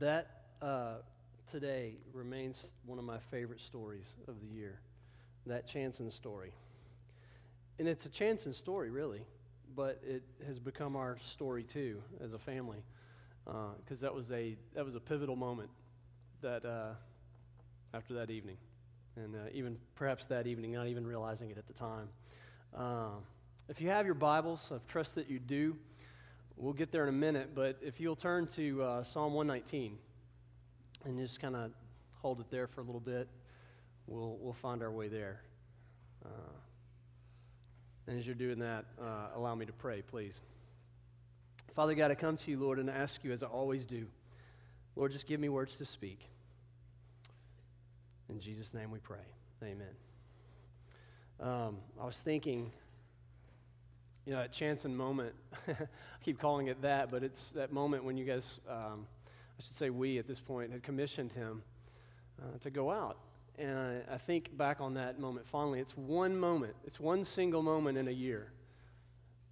That uh, today remains one of my favorite stories of the year. That Chanson story. And it's a Chanson story, really, but it has become our story too as a family. Because uh, that, was a, that was a pivotal moment that, uh, after that evening. And uh, even perhaps that evening, not even realizing it at the time. Uh, if you have your Bibles, I trust that you do. We'll get there in a minute, but if you'll turn to uh, Psalm 119 and just kind of hold it there for a little bit, we'll, we'll find our way there. Uh, and as you're doing that, uh, allow me to pray, please. Father God, I come to you, Lord, and I ask you, as I always do, Lord, just give me words to speak. In Jesus' name we pray. Amen. Um, I was thinking you know, that and moment. I keep calling it that, but it's that moment when you guys, um, I should say we at this point, had commissioned him uh, to go out. And I, I, think back on that moment fondly. It's one moment, it's one single moment in a year.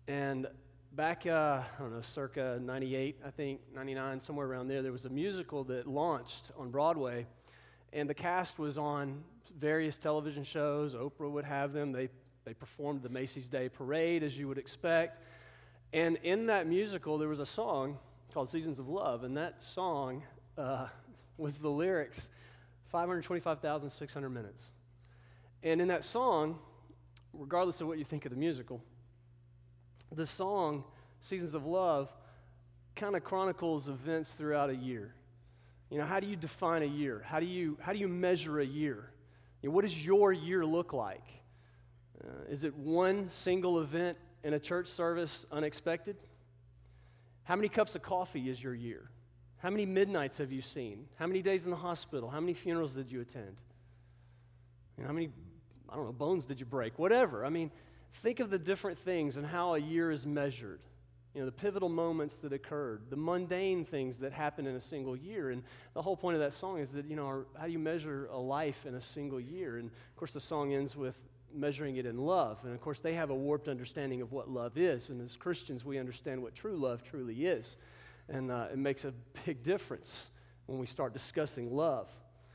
And back, uh, I don't know, circa 98, I think, 99, somewhere around there, there was a musical that launched on Broadway. And the cast was on various television shows. Oprah would have them. They they performed the Macy's Day Parade, as you would expect. And in that musical, there was a song called Seasons of Love, and that song uh, was the lyrics 525,600 minutes. And in that song, regardless of what you think of the musical, the song, Seasons of Love, kind of chronicles events throughout a year. You know, how do you define a year? How do you, how do you measure a year? You know, what does your year look like? Uh, is it one single event in a church service unexpected? How many cups of coffee is your year? How many midnights have you seen? How many days in the hospital? How many funerals did you attend? You know, how many, I don't know, bones did you break? Whatever. I mean, think of the different things and how a year is measured. You know, the pivotal moments that occurred, the mundane things that happen in a single year. And the whole point of that song is that, you know, how do you measure a life in a single year? And of course, the song ends with measuring it in love. And of course, they have a warped understanding of what love is. And as Christians, we understand what true love truly is. And uh, it makes a big difference when we start discussing love.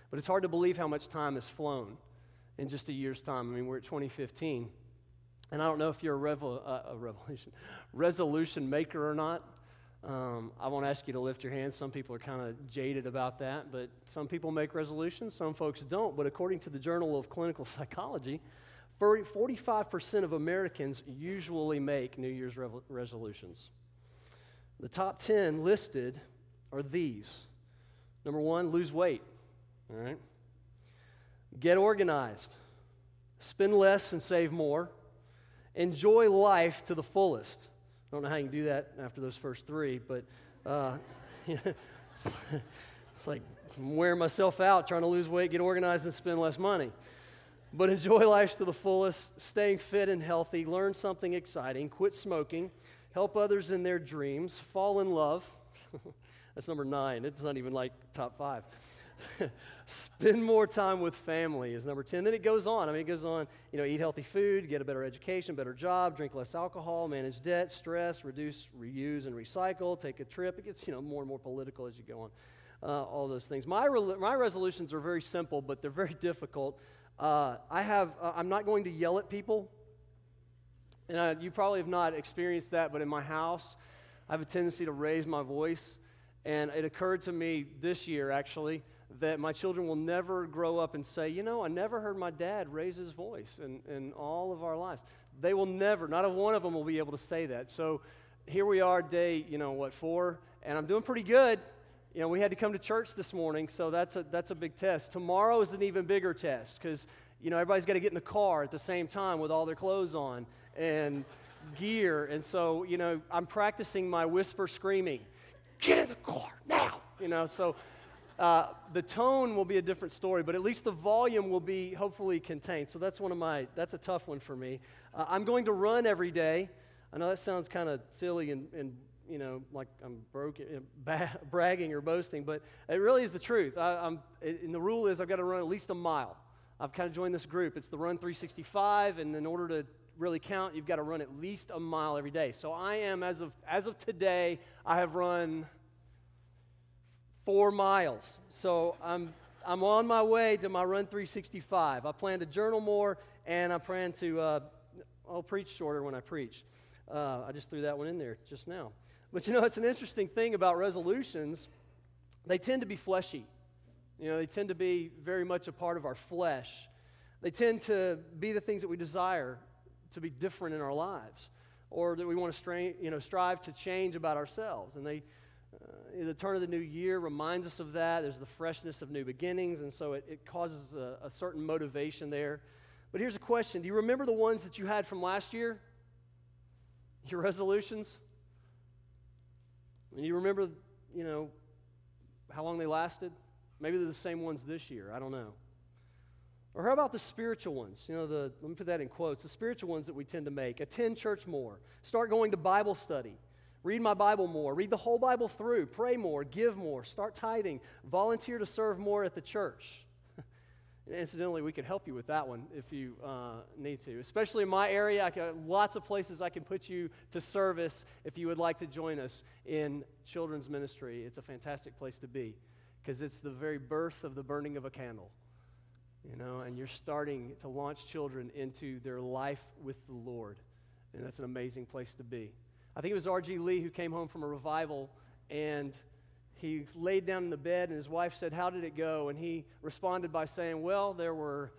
But it's hard to believe how much time has flown in just a year's time. I mean, we're at 2015. And I don't know if you're a, uh, a revolution, resolution maker or not. Um, I won't ask you to lift your hands. Some people are kind of jaded about that, but some people make resolutions, some folks don't. But according to the Journal of Clinical Psychology, 45% of Americans usually make New Year's resolutions. The top 10 listed are these. Number one, lose weight. All right. Get organized. Spend less and save more. Enjoy life to the fullest. I don't know how you can do that after those first three, but uh, it's, it's like I'm wearing myself out trying to lose weight, get organized, and spend less money. But enjoy life to the fullest, staying fit and healthy, learn something exciting, quit smoking, help others in their dreams, fall in love. That's number nine. It's not even like top five. Spend more time with family is number 10. Then it goes on. I mean, it goes on, you know, eat healthy food, get a better education, better job, drink less alcohol, manage debt, stress, reduce, reuse, and recycle, take a trip. It gets, you know, more and more political as you go on. Uh, all those things. My, re- my resolutions are very simple, but they're very difficult uh, I have, uh, I'm not going to yell at people. And I, you probably have not experienced that, but in my house, I have a tendency to raise my voice. And it occurred to me this year, actually, that my children will never grow up and say, you know, I never heard my dad raise his voice in, in all of our lives. They will never, not a one of them will be able to say that. So here we are, day, you know, what, four, and I'm doing pretty good. You know, we had to come to church this morning, so that's a, that's a big test. Tomorrow is an even bigger test because, you know, everybody's got to get in the car at the same time with all their clothes on and gear. And so, you know, I'm practicing my whisper screaming, get in the car now, you know, so uh, the tone will be a different story, but at least the volume will be hopefully contained. So that's one of my, that's a tough one for me. Uh, I'm going to run every day. I know that sounds kind of silly and, and you know, like I'm broken, bragging or boasting, but it really is the truth. I, am and the rule is I've got to run at least a mile. I've kind of joined this group. It's the Run 365, and in order to really count, you've got to run at least a mile every day. So I am, as of, as of today, I have run four miles. So I'm, I'm on my way to my Run 365. I plan to journal more, and I plan to, uh, I'll preach shorter when I preach. Uh, I just threw that one in there just now. But you know, it's an interesting thing about resolutions. They tend to be fleshy. You know, they tend to be very much a part of our flesh. They tend to be the things that we desire to be different in our lives or that we want to strain, you know, strive to change about ourselves. And they, uh, the turn of the new year reminds us of that. There's the freshness of new beginnings, and so it, it causes a, a certain motivation there. But here's a question Do you remember the ones that you had from last year? Your resolutions? And you remember, you know, how long they lasted? Maybe they're the same ones this year. I don't know. Or how about the spiritual ones? You know, the, let me put that in quotes the spiritual ones that we tend to make. Attend church more, start going to Bible study, read my Bible more, read the whole Bible through, pray more, give more, start tithing, volunteer to serve more at the church. Incidentally, we could help you with that one if you uh, need to. Especially in my area, I can, lots of places I can put you to service if you would like to join us in children's ministry. It's a fantastic place to be because it's the very birth of the burning of a candle. You know, and you're starting to launch children into their life with the Lord. And that's an amazing place to be. I think it was R.G. Lee who came home from a revival and he laid down in the bed, and his wife said, How did it go? And he responded by saying, Well, there were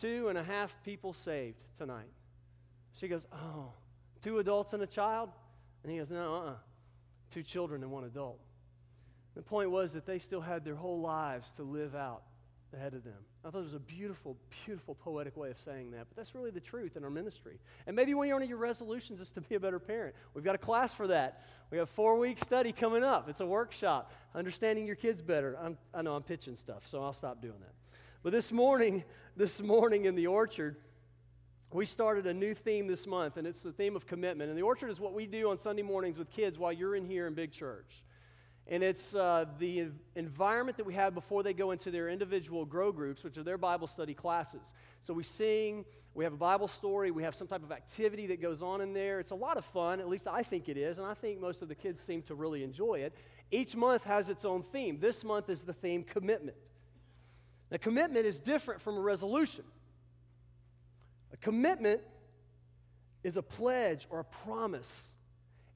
two and a half people saved tonight. She goes, Oh, two adults and a child? And he goes, No, uh uh Two children and one adult. The point was that they still had their whole lives to live out ahead of them. I thought it was a beautiful, beautiful poetic way of saying that, but that's really the truth in our ministry. And maybe one of your resolutions is to be a better parent. We've got a class for that. We have a four week study coming up. It's a workshop, understanding your kids better. I'm, I know I'm pitching stuff, so I'll stop doing that. But this morning, this morning in the orchard, we started a new theme this month, and it's the theme of commitment. And the orchard is what we do on Sunday mornings with kids while you're in here in big church. And it's uh, the environment that we have before they go into their individual grow groups, which are their Bible study classes. So we sing, we have a Bible story, we have some type of activity that goes on in there. It's a lot of fun, at least I think it is, and I think most of the kids seem to really enjoy it. Each month has its own theme. This month is the theme commitment. Now, commitment is different from a resolution. A commitment is a pledge or a promise,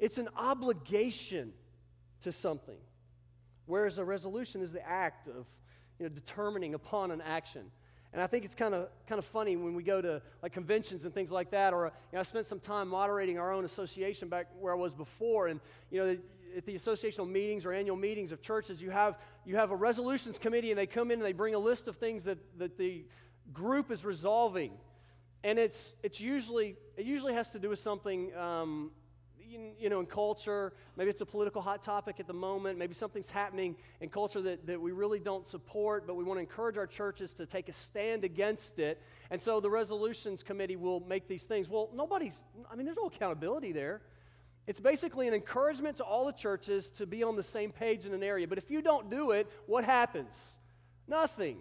it's an obligation to something. Whereas a resolution is the act of you know, determining upon an action. And I think it's kind of kind of funny when we go to like conventions and things like that. Or you know, I spent some time moderating our own association back where I was before, and you know, at the associational meetings or annual meetings of churches, you have you have a resolutions committee, and they come in and they bring a list of things that that the group is resolving, and it's it's usually it usually has to do with something um, you know, in culture. Maybe it's a political hot topic at the moment. Maybe something's happening in culture that, that we really don't support, but we want to encourage our churches to take a stand against it. And so the resolutions committee will make these things. Well, nobody's, I mean, there's no accountability there. It's basically an encouragement to all the churches to be on the same page in an area. But if you don't do it, what happens? Nothing.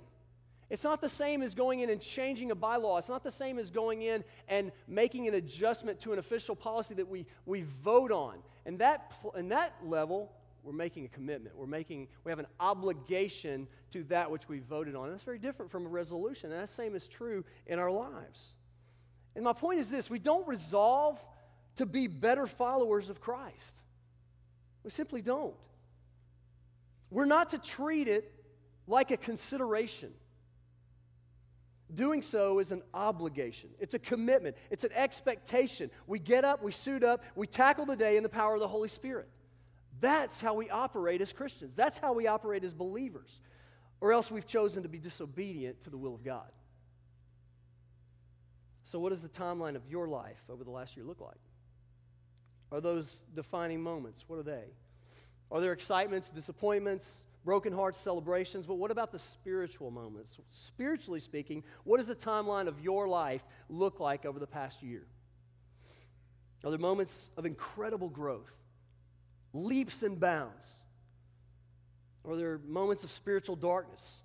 It's not the same as going in and changing a bylaw. It's not the same as going in and making an adjustment to an official policy that we, we vote on. And that, in that level, we're making a commitment. We're making, we have an obligation to that which we voted on. And that's very different from a resolution. And that same is true in our lives. And my point is this we don't resolve to be better followers of Christ. We simply don't. We're not to treat it like a consideration. Doing so is an obligation. It's a commitment. It's an expectation. We get up, we suit up, we tackle the day in the power of the Holy Spirit. That's how we operate as Christians. That's how we operate as believers. Or else we've chosen to be disobedient to the will of God. So, what does the timeline of your life over the last year look like? Are those defining moments? What are they? Are there excitements, disappointments, broken hearts, celebrations, but what about the spiritual moments? Spiritually speaking, what does the timeline of your life look like over the past year? Are there moments of incredible growth, leaps and bounds? Are there moments of spiritual darkness?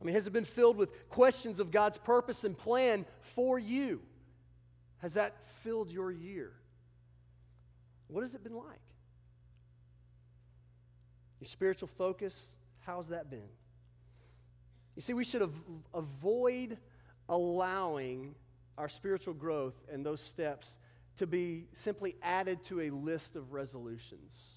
I mean, has it been filled with questions of God's purpose and plan for you? Has that filled your year? What has it been like? Your spiritual focus, how's that been? You see, we should av- avoid allowing our spiritual growth and those steps to be simply added to a list of resolutions.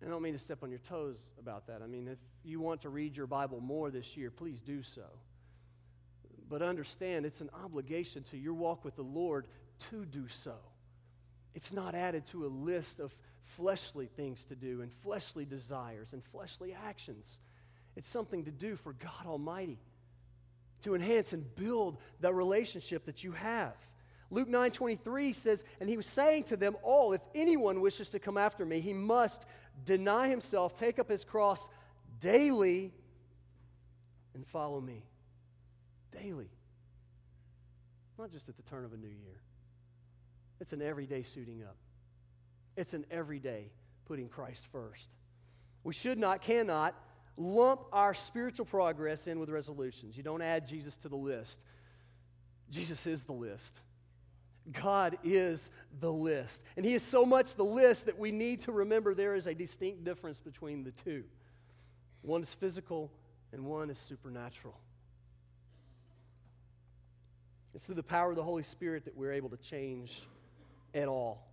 And I don't mean to step on your toes about that. I mean, if you want to read your Bible more this year, please do so. But understand, it's an obligation to your walk with the Lord to do so. It's not added to a list of fleshly things to do and fleshly desires and fleshly actions. It's something to do for God Almighty to enhance and build the relationship that you have. Luke 9 23 says, And he was saying to them all, If anyone wishes to come after me, he must deny himself, take up his cross daily, and follow me. Daily. Not just at the turn of a new year, it's an everyday suiting up, it's an everyday putting Christ first. We should not, cannot lump our spiritual progress in with resolutions. You don't add Jesus to the list. Jesus is the list. God is the list. And He is so much the list that we need to remember there is a distinct difference between the two. One is physical and one is supernatural. It's through the power of the Holy Spirit that we're able to change at all.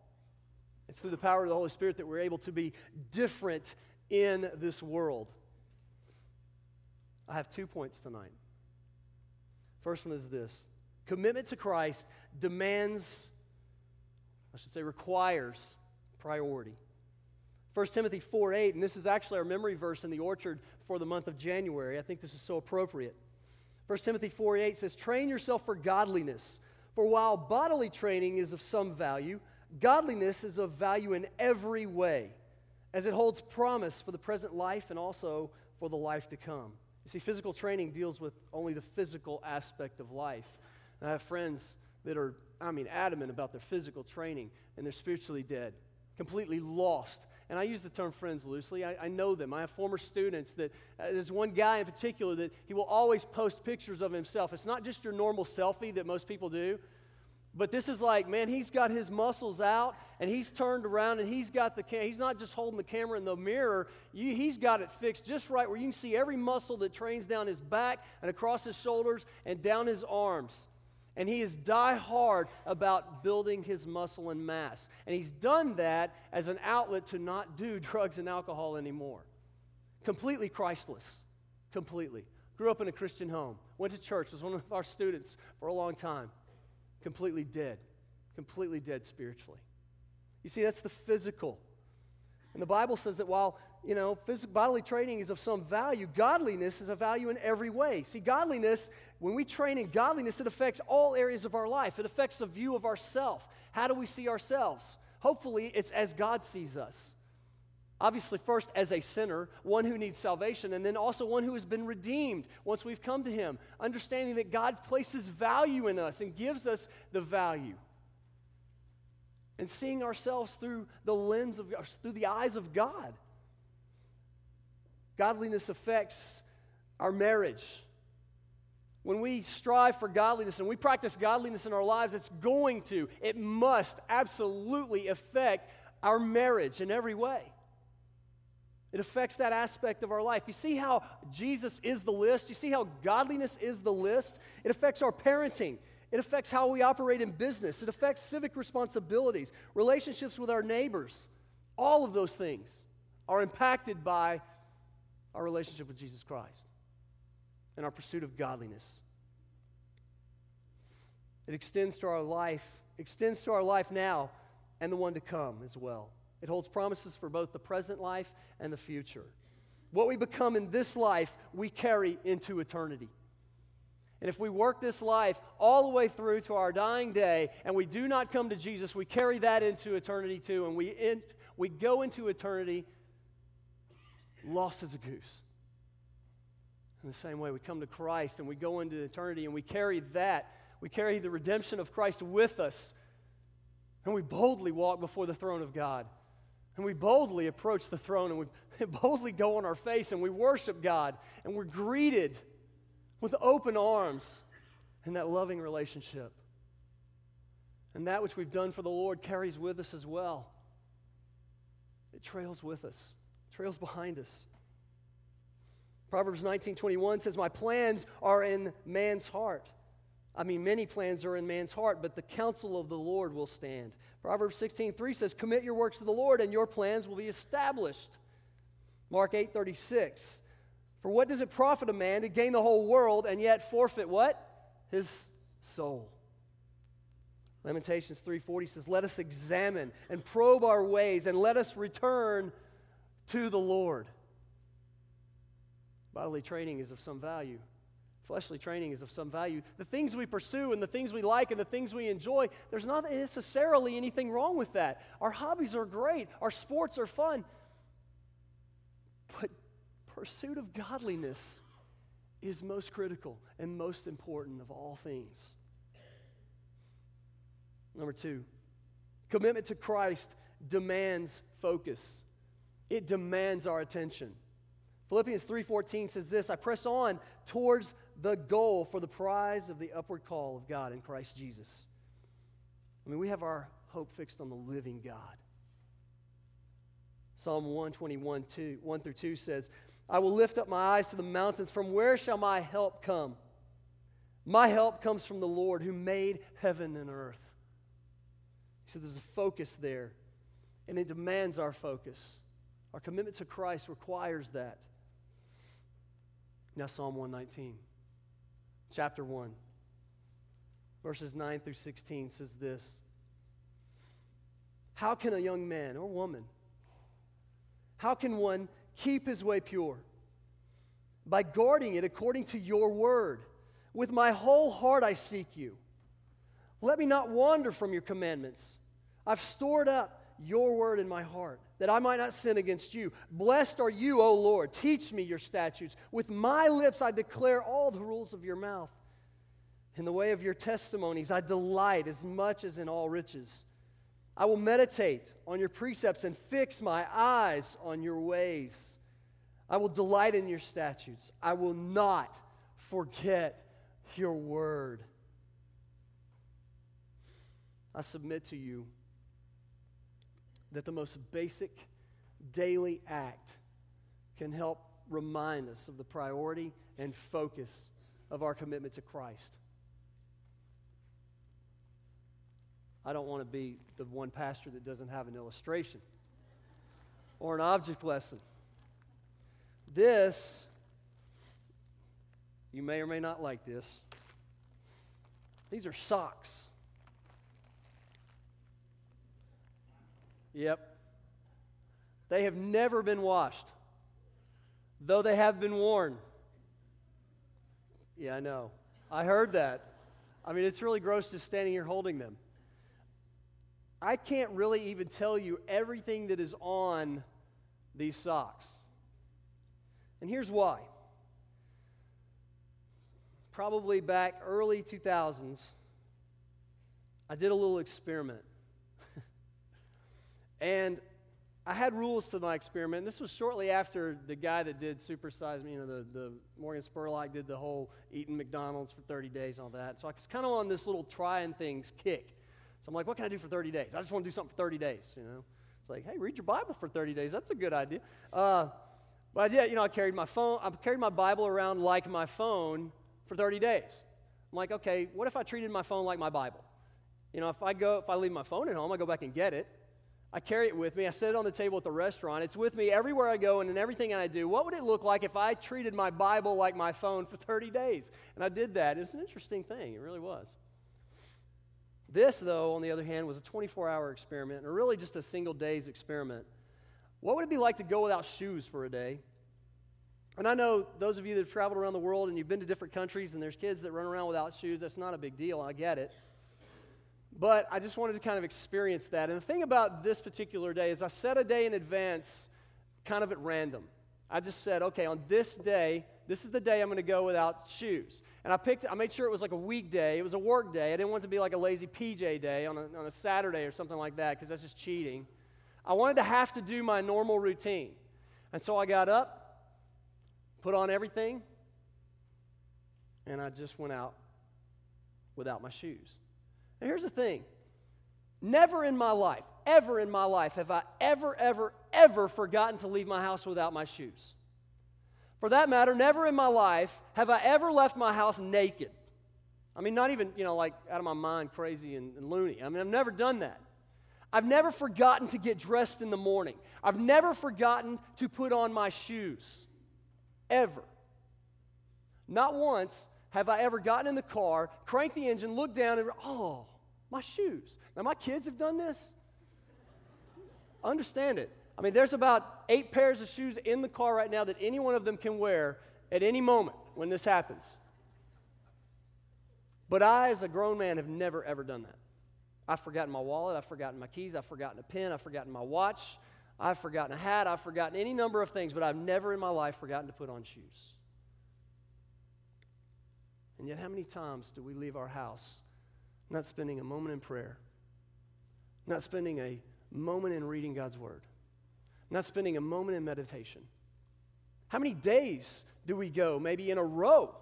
It's through the power of the Holy Spirit that we're able to be different in this world. I have two points tonight. First one is this commitment to Christ demands, I should say, requires priority. 1 Timothy 4 8, and this is actually our memory verse in the orchard for the month of January. I think this is so appropriate. 1 Timothy 4 8 says, Train yourself for godliness, for while bodily training is of some value, godliness is of value in every way, as it holds promise for the present life and also for the life to come. You see, physical training deals with only the physical aspect of life. And I have friends that are, I mean, adamant about their physical training, and they're spiritually dead, completely lost. And I use the term friends loosely. I, I know them. I have former students that, uh, there's one guy in particular that he will always post pictures of himself. It's not just your normal selfie that most people do. But this is like, man, he's got his muscles out and he's turned around and he's got the cam- he's not just holding the camera in the mirror. You, he's got it fixed just right where you can see every muscle that trains down his back and across his shoulders and down his arms. And he is die hard about building his muscle and mass. And he's done that as an outlet to not do drugs and alcohol anymore. Completely Christless. Completely. Grew up in a Christian home. Went to church. Was one of our students for a long time completely dead, completely dead spiritually. You see, that's the physical. And the Bible says that while, you know, physical, bodily training is of some value, godliness is a value in every way. See, godliness, when we train in godliness, it affects all areas of our life. It affects the view of ourself. How do we see ourselves? Hopefully, it's as God sees us. Obviously, first as a sinner, one who needs salvation, and then also one who has been redeemed once we've come to Him, understanding that God places value in us and gives us the value. And seeing ourselves through the lens of, through the eyes of God. Godliness affects our marriage. When we strive for godliness and we practice godliness in our lives, it's going to, it must absolutely affect our marriage in every way. It affects that aspect of our life. You see how Jesus is the list? You see how godliness is the list? It affects our parenting. It affects how we operate in business. It affects civic responsibilities, relationships with our neighbors. All of those things are impacted by our relationship with Jesus Christ and our pursuit of godliness. It extends to our life, extends to our life now and the one to come as well. It holds promises for both the present life and the future. What we become in this life, we carry into eternity. And if we work this life all the way through to our dying day and we do not come to Jesus, we carry that into eternity too. And we, in, we go into eternity lost as a goose. In the same way, we come to Christ and we go into eternity and we carry that. We carry the redemption of Christ with us. And we boldly walk before the throne of God. And we boldly approach the throne and we boldly go on our face and we worship God and we're greeted with open arms in that loving relationship. And that which we've done for the Lord carries with us as well. It trails with us, trails behind us. Proverbs 19:21 says, "My plans are in man's heart." I mean, many plans are in man's heart, but the counsel of the Lord will stand. Proverbs 16:3 says, "Commit your works to the Lord, and your plans will be established." Mark 8:36, "For what does it profit a man to gain the whole world and yet forfeit what? His soul." Lamentations 3:40 says, "Let us examine and probe our ways and let us return to the Lord." Bodily training is of some value. Fleshly training is of some value. The things we pursue and the things we like and the things we enjoy, there's not necessarily anything wrong with that. Our hobbies are great, our sports are fun. But pursuit of godliness is most critical and most important of all things. Number two, commitment to Christ demands focus. It demands our attention. Philippians 3:14 says this, I press on towards the goal for the prize of the upward call of God in Christ Jesus. I mean, we have our hope fixed on the living God. Psalm 121, 2, 1 through 2 says, I will lift up my eyes to the mountains. From where shall my help come? My help comes from the Lord who made heaven and earth. So there's a focus there, and it demands our focus. Our commitment to Christ requires that. Now, Psalm 119, chapter 1, verses 9 through 16 says this How can a young man or woman, how can one keep his way pure? By guarding it according to your word. With my whole heart I seek you. Let me not wander from your commandments. I've stored up your word in my heart, that I might not sin against you. Blessed are you, O Lord. Teach me your statutes. With my lips I declare all the rules of your mouth. In the way of your testimonies I delight as much as in all riches. I will meditate on your precepts and fix my eyes on your ways. I will delight in your statutes. I will not forget your word. I submit to you that the most basic daily act can help remind us of the priority and focus of our commitment to Christ. I don't want to be the one pastor that doesn't have an illustration or an object lesson. This, you may or may not like this, these are socks. Yep. They have never been washed, though they have been worn. Yeah, I know. I heard that. I mean, it's really gross just standing here holding them. I can't really even tell you everything that is on these socks. And here's why. Probably back early 2000s, I did a little experiment. And I had rules to my experiment. This was shortly after the guy that did Supersize Me, you know, the, the Morgan Spurlock did the whole eating McDonald's for 30 days and all that. So I was kind of on this little trying things kick. So I'm like, what can I do for 30 days? I just want to do something for 30 days, you know. It's like, hey, read your Bible for 30 days. That's a good idea. Uh, but yeah, you know, I carried my phone, I carried my Bible around like my phone for 30 days. I'm like, okay, what if I treated my phone like my Bible? You know, if I go, if I leave my phone at home, I go back and get it. I carry it with me. I set it on the table at the restaurant. It's with me everywhere I go and in everything I do. What would it look like if I treated my Bible like my phone for 30 days? And I did that. It was an interesting thing. It really was. This, though, on the other hand, was a 24 hour experiment, or really just a single day's experiment. What would it be like to go without shoes for a day? And I know those of you that have traveled around the world and you've been to different countries and there's kids that run around without shoes, that's not a big deal. I get it. But I just wanted to kind of experience that. And the thing about this particular day is I set a day in advance kind of at random. I just said, okay, on this day, this is the day I'm going to go without shoes. And I picked, I made sure it was like a weekday. It was a work day. I didn't want it to be like a lazy PJ day on a, on a Saturday or something like that because that's just cheating. I wanted to have to do my normal routine. And so I got up, put on everything, and I just went out without my shoes. Now, here's the thing never in my life, ever in my life have I ever, ever, ever forgotten to leave my house without my shoes. For that matter, never in my life have I ever left my house naked. I mean, not even, you know, like out of my mind, crazy and, and loony. I mean, I've never done that. I've never forgotten to get dressed in the morning. I've never forgotten to put on my shoes. Ever. Not once have I ever gotten in the car, cranked the engine, looked down, and, oh, my shoes. Now, my kids have done this. Understand it. I mean, there's about eight pairs of shoes in the car right now that any one of them can wear at any moment when this happens. But I, as a grown man, have never, ever done that. I've forgotten my wallet, I've forgotten my keys, I've forgotten a pen, I've forgotten my watch, I've forgotten a hat, I've forgotten any number of things, but I've never in my life forgotten to put on shoes. And yet, how many times do we leave our house not spending a moment in prayer, not spending a moment in reading God's Word, not spending a moment in meditation? How many days do we go, maybe in a row,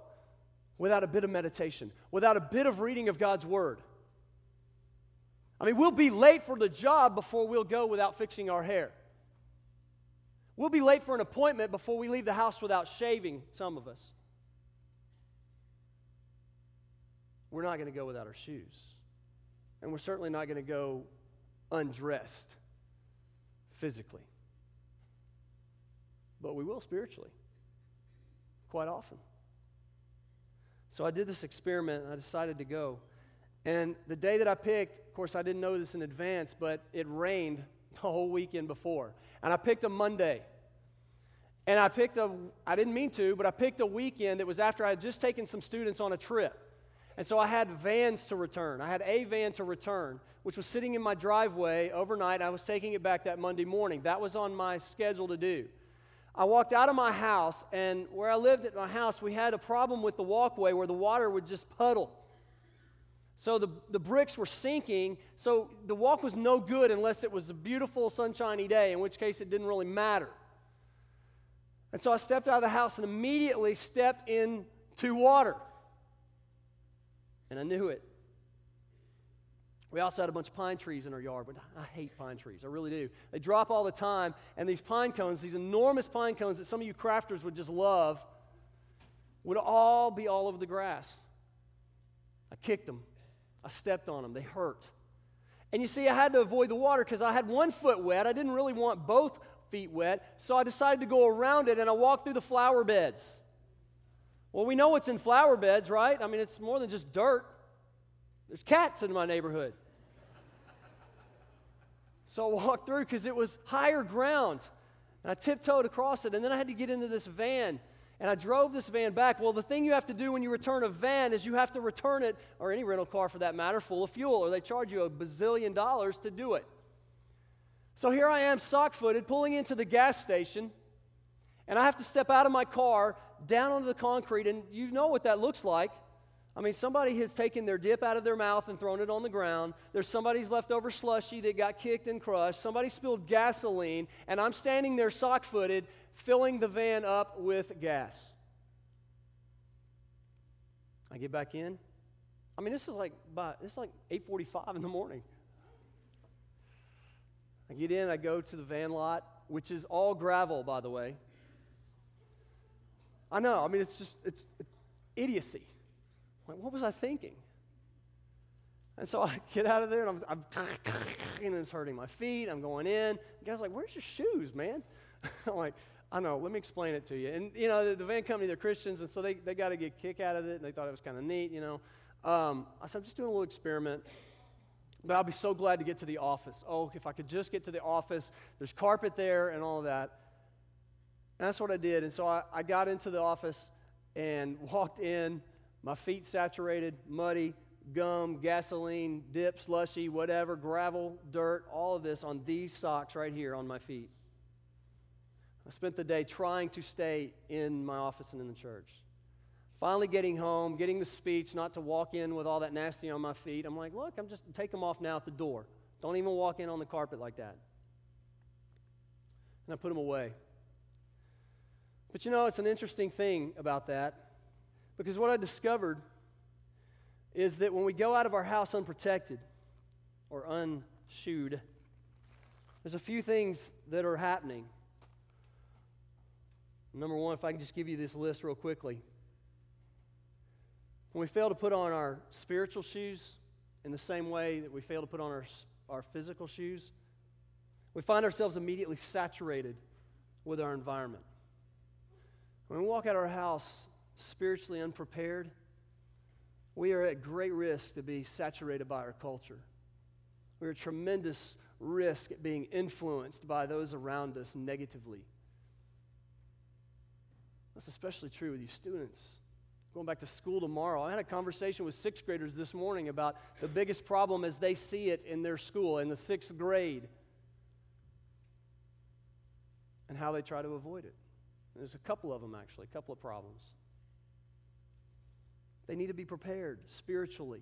without a bit of meditation, without a bit of reading of God's Word? I mean, we'll be late for the job before we'll go without fixing our hair. We'll be late for an appointment before we leave the house without shaving, some of us. We're not going to go without our shoes. And we're certainly not going to go undressed physically. But we will spiritually, quite often. So I did this experiment and I decided to go. And the day that I picked, of course, I didn't know this in advance, but it rained the whole weekend before. And I picked a Monday. And I picked a, I didn't mean to, but I picked a weekend that was after I had just taken some students on a trip. And so I had vans to return. I had a van to return, which was sitting in my driveway overnight. I was taking it back that Monday morning. That was on my schedule to do. I walked out of my house, and where I lived at my house, we had a problem with the walkway where the water would just puddle. So the, the bricks were sinking, so the walk was no good unless it was a beautiful, sunshiny day, in which case it didn't really matter. And so I stepped out of the house and immediately stepped into water and I knew it. We also had a bunch of pine trees in our yard, but I hate pine trees. I really do. They drop all the time, and these pine cones, these enormous pine cones that some of you crafters would just love, would all be all over the grass. I kicked them, I stepped on them, they hurt. And you see, I had to avoid the water because I had one foot wet. I didn't really want both feet wet, so I decided to go around it and I walked through the flower beds. Well, we know what's in flower beds, right? I mean, it's more than just dirt. There's cats in my neighborhood. So I walked through because it was higher ground. And I tiptoed across it, and then I had to get into this van. And I drove this van back. Well, the thing you have to do when you return a van is you have to return it, or any rental car for that matter, full of fuel, or they charge you a bazillion dollars to do it. So here I am, sock footed, pulling into the gas station, and I have to step out of my car down onto the concrete, and you know what that looks like. I mean, somebody has taken their dip out of their mouth and thrown it on the ground. There's somebody's leftover slushy that got kicked and crushed. Somebody spilled gasoline, and I'm standing there sock footed, filling the van up with gas. I get back in. I mean, this is like by, this is like 8:45 in the morning. I get in, I go to the van lot, which is all gravel, by the way. I know. I mean, it's just, it's, it's idiocy. Like, what was I thinking? And so I get out of there and I'm, I'm and it's hurting my feet. I'm going in. The guy's like, Where's your shoes, man? I'm like, I know, let me explain it to you. And, you know, the, the van company, they're Christians, and so they, they got to get kick out of it, and they thought it was kind of neat, you know. Um, I said, I'm just doing a little experiment, but I'll be so glad to get to the office. Oh, if I could just get to the office, there's carpet there and all of that. And that's what I did. And so I, I got into the office and walked in, my feet saturated, muddy, gum, gasoline, dip, slushy, whatever, gravel, dirt, all of this on these socks right here on my feet. I spent the day trying to stay in my office and in the church. Finally, getting home, getting the speech, not to walk in with all that nasty on my feet. I'm like, look, I'm just take them off now at the door. Don't even walk in on the carpet like that. And I put them away. But you know, it's an interesting thing about that because what I discovered is that when we go out of our house unprotected or unshoed, There's a few things that are happening. Number one, if I can just give you this list real quickly. When we fail to put on our spiritual shoes in the same way that we fail to put on our, our physical shoes, we find ourselves immediately saturated with our environment. When we walk out of our house spiritually unprepared, we are at great risk to be saturated by our culture. We're at tremendous risk at being influenced by those around us negatively. That's especially true with you students. Going back to school tomorrow, I had a conversation with sixth graders this morning about the biggest problem as they see it in their school, in the sixth grade, and how they try to avoid it. There's a couple of them, actually, a couple of problems. They need to be prepared spiritually.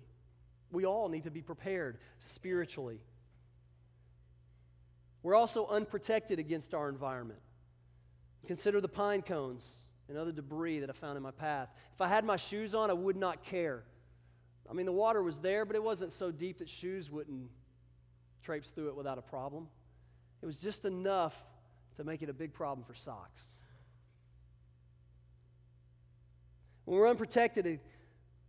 We all need to be prepared spiritually. We're also unprotected against our environment. Consider the pine cones and other debris that I found in my path. If I had my shoes on, I would not care. I mean, the water was there, but it wasn't so deep that shoes wouldn't traipse through it without a problem. It was just enough to make it a big problem for socks. When we're unprotected, when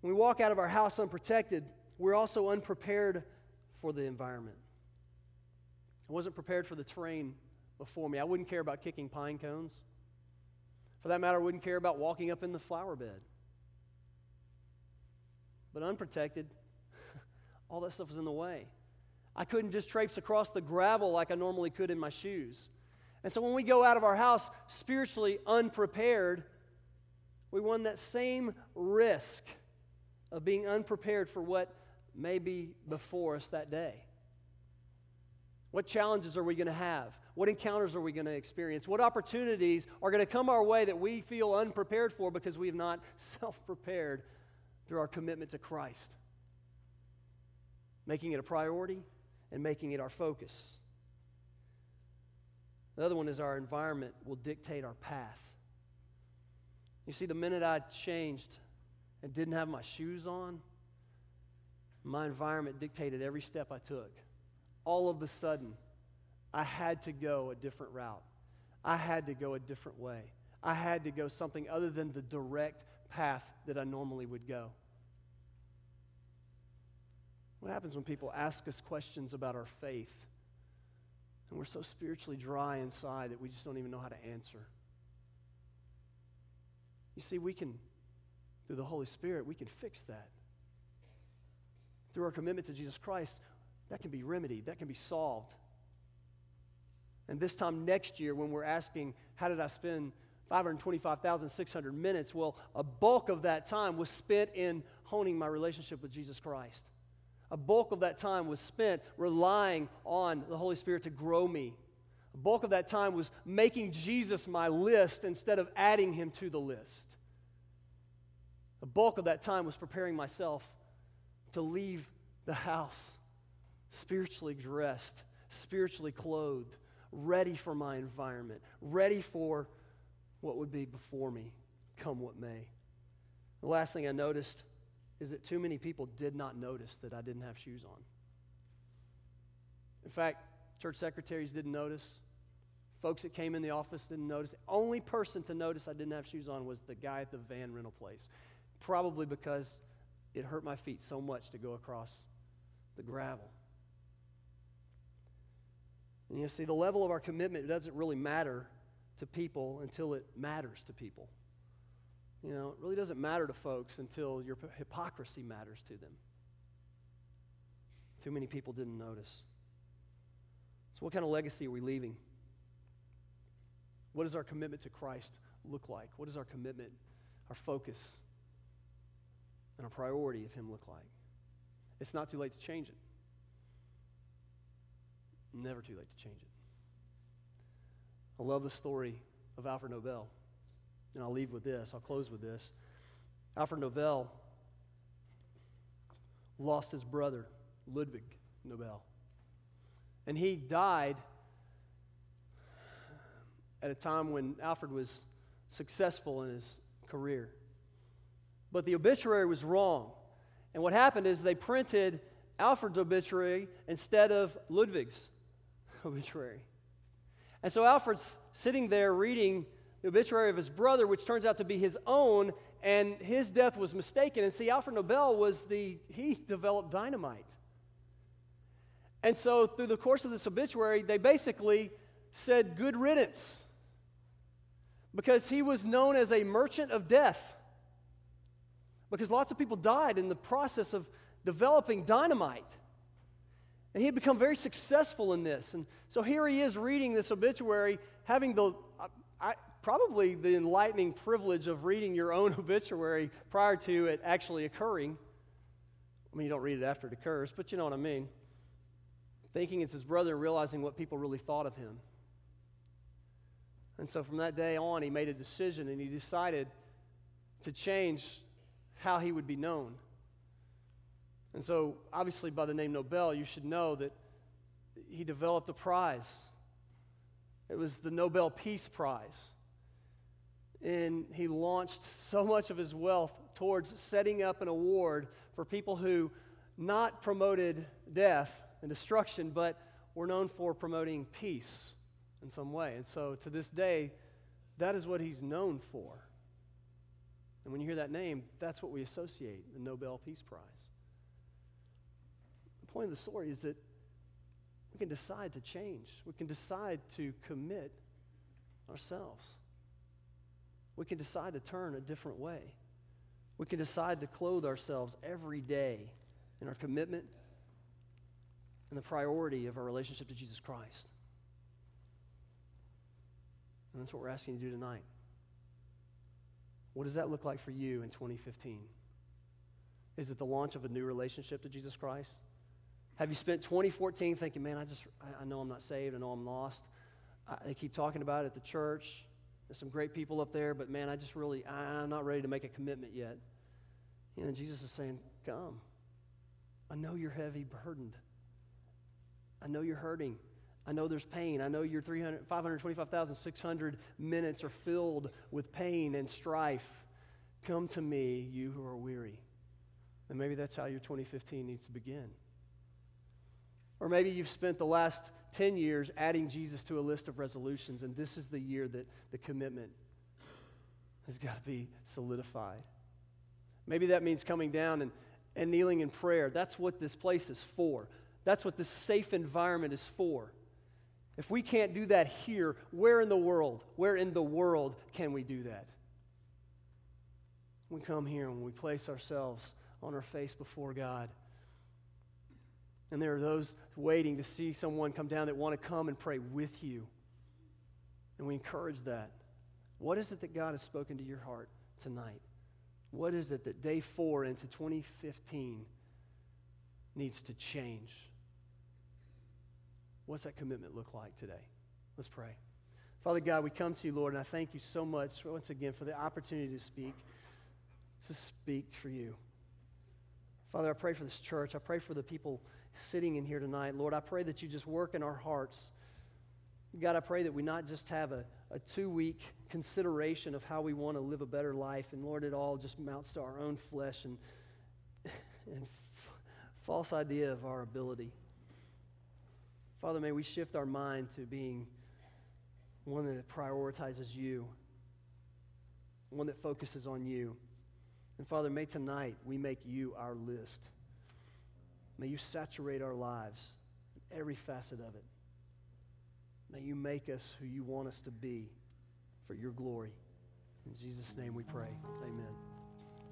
we walk out of our house unprotected, we're also unprepared for the environment. I wasn't prepared for the terrain before me. I wouldn't care about kicking pine cones. For that matter, I wouldn't care about walking up in the flower bed. But unprotected, all that stuff was in the way. I couldn't just traipse across the gravel like I normally could in my shoes. And so when we go out of our house spiritually unprepared, we run that same risk of being unprepared for what may be before us that day. What challenges are we going to have? What encounters are we going to experience? What opportunities are going to come our way that we feel unprepared for because we have not self prepared through our commitment to Christ? Making it a priority and making it our focus. The other one is our environment will dictate our path. You see, the minute I changed and didn't have my shoes on, my environment dictated every step I took all of a sudden, I had to go a different route. I had to go a different way. I had to go something other than the direct path that I normally would go. What happens when people ask us questions about our faith and we're so spiritually dry inside that we just don't even know how to answer? You see, we can, through the Holy Spirit, we can fix that. Through our commitment to Jesus Christ, that can be remedied, that can be solved. And this time next year, when we're asking, how did I spend 525,600 minutes? Well, a bulk of that time was spent in honing my relationship with Jesus Christ. A bulk of that time was spent relying on the Holy Spirit to grow me. A bulk of that time was making Jesus my list instead of adding him to the list. The bulk of that time was preparing myself to leave the house spiritually dressed, spiritually clothed, ready for my environment, ready for what would be before me, come what may. The last thing I noticed is that too many people did not notice that I didn't have shoes on. In fact, church secretaries didn't notice. Folks that came in the office didn't notice. The only person to notice I didn't have shoes on was the guy at the van rental place. Probably because it hurt my feet so much to go across the gravel. And you see, the level of our commitment doesn't really matter to people until it matters to people. You know, it really doesn't matter to folks until your hypocrisy matters to them. Too many people didn't notice. So, what kind of legacy are we leaving? What does our commitment to Christ look like? What does our commitment, our focus, and our priority of Him look like? It's not too late to change it. Never too late to change it. I love the story of Alfred Nobel. And I'll leave with this, I'll close with this. Alfred Nobel lost his brother, Ludwig Nobel. And he died at a time when Alfred was successful in his career. But the obituary was wrong. And what happened is they printed Alfred's obituary instead of Ludwig's. obituary. And so Alfred's sitting there reading the obituary of his brother, which turns out to be his own, and his death was mistaken. And see, Alfred Nobel was the, he developed dynamite. And so through the course of this obituary, they basically said good riddance because he was known as a merchant of death. Because lots of people died in the process of developing dynamite. And he had become very successful in this. And so here he is reading this obituary, having the, I, probably the enlightening privilege of reading your own obituary prior to it actually occurring. I mean, you don't read it after it occurs, but you know what I mean. Thinking it's his brother and realizing what people really thought of him. And so from that day on, he made a decision and he decided to change how he would be known. And so, obviously, by the name Nobel, you should know that he developed a prize. It was the Nobel Peace Prize. And he launched so much of his wealth towards setting up an award for people who not promoted death and destruction, but we're known for promoting peace in some way. And so, to this day, that is what he's known for. And when you hear that name, that's what we associate the Nobel Peace Prize The point of the story is that we can decide to change. We can decide to commit ourselves. We can decide to turn a different way. We can decide to clothe ourselves every day in our commitment and the priority of our relationship to Jesus Christ. And that's what we're asking you to do tonight. What does that look like for you in 2015? Is it the launch of a new relationship to Jesus Christ? Have you spent 2014 thinking, man, I just, I, know I'm not saved, I know I'm lost. I, they keep talking about it at the church. There's some great people up there, but man, I just really, I, I'm not ready to make a commitment yet. And Jesus is saying, come. I know you're heavy burdened. I know you're hurting. I know there's pain. I know your 525,600 minutes are filled with pain and strife. Come to me, you who are weary. And maybe that's how your 2015 needs to begin. Or maybe you've spent the last 10 years adding Jesus to a list of resolutions, and this is the year that the commitment has got to be solidified. Maybe that means coming down and, and kneeling in prayer. That's what this place is for. That's what this safe environment is for. If we can't do that here, where in the world, where in the world can we do that? We come here and we place ourselves on our face before God and there are those waiting to see someone come down that want to come and pray with you. And we encourage that. What is it that God has spoken to your heart tonight? What is it that day four into 2015 needs to change? What's that commitment look like today? Let's pray. Father God, we come to you, Lord, and I thank you so much once again for the opportunity to speak, to speak for you. Father, I pray for this church. I pray for the people sitting in here tonight. Lord, I pray that you just work in our hearts. God, I pray that we not just have a, a two week consideration of how we want to live a better life, and Lord, it all just mounts to our own flesh and, and f- false idea of our ability. Father, may we shift our mind to being one that prioritizes you, one that focuses on you. And Father, may tonight we make you our list. May you saturate our lives, every facet of it. May you make us who you want us to be for your glory. In Jesus' name we pray. Amen.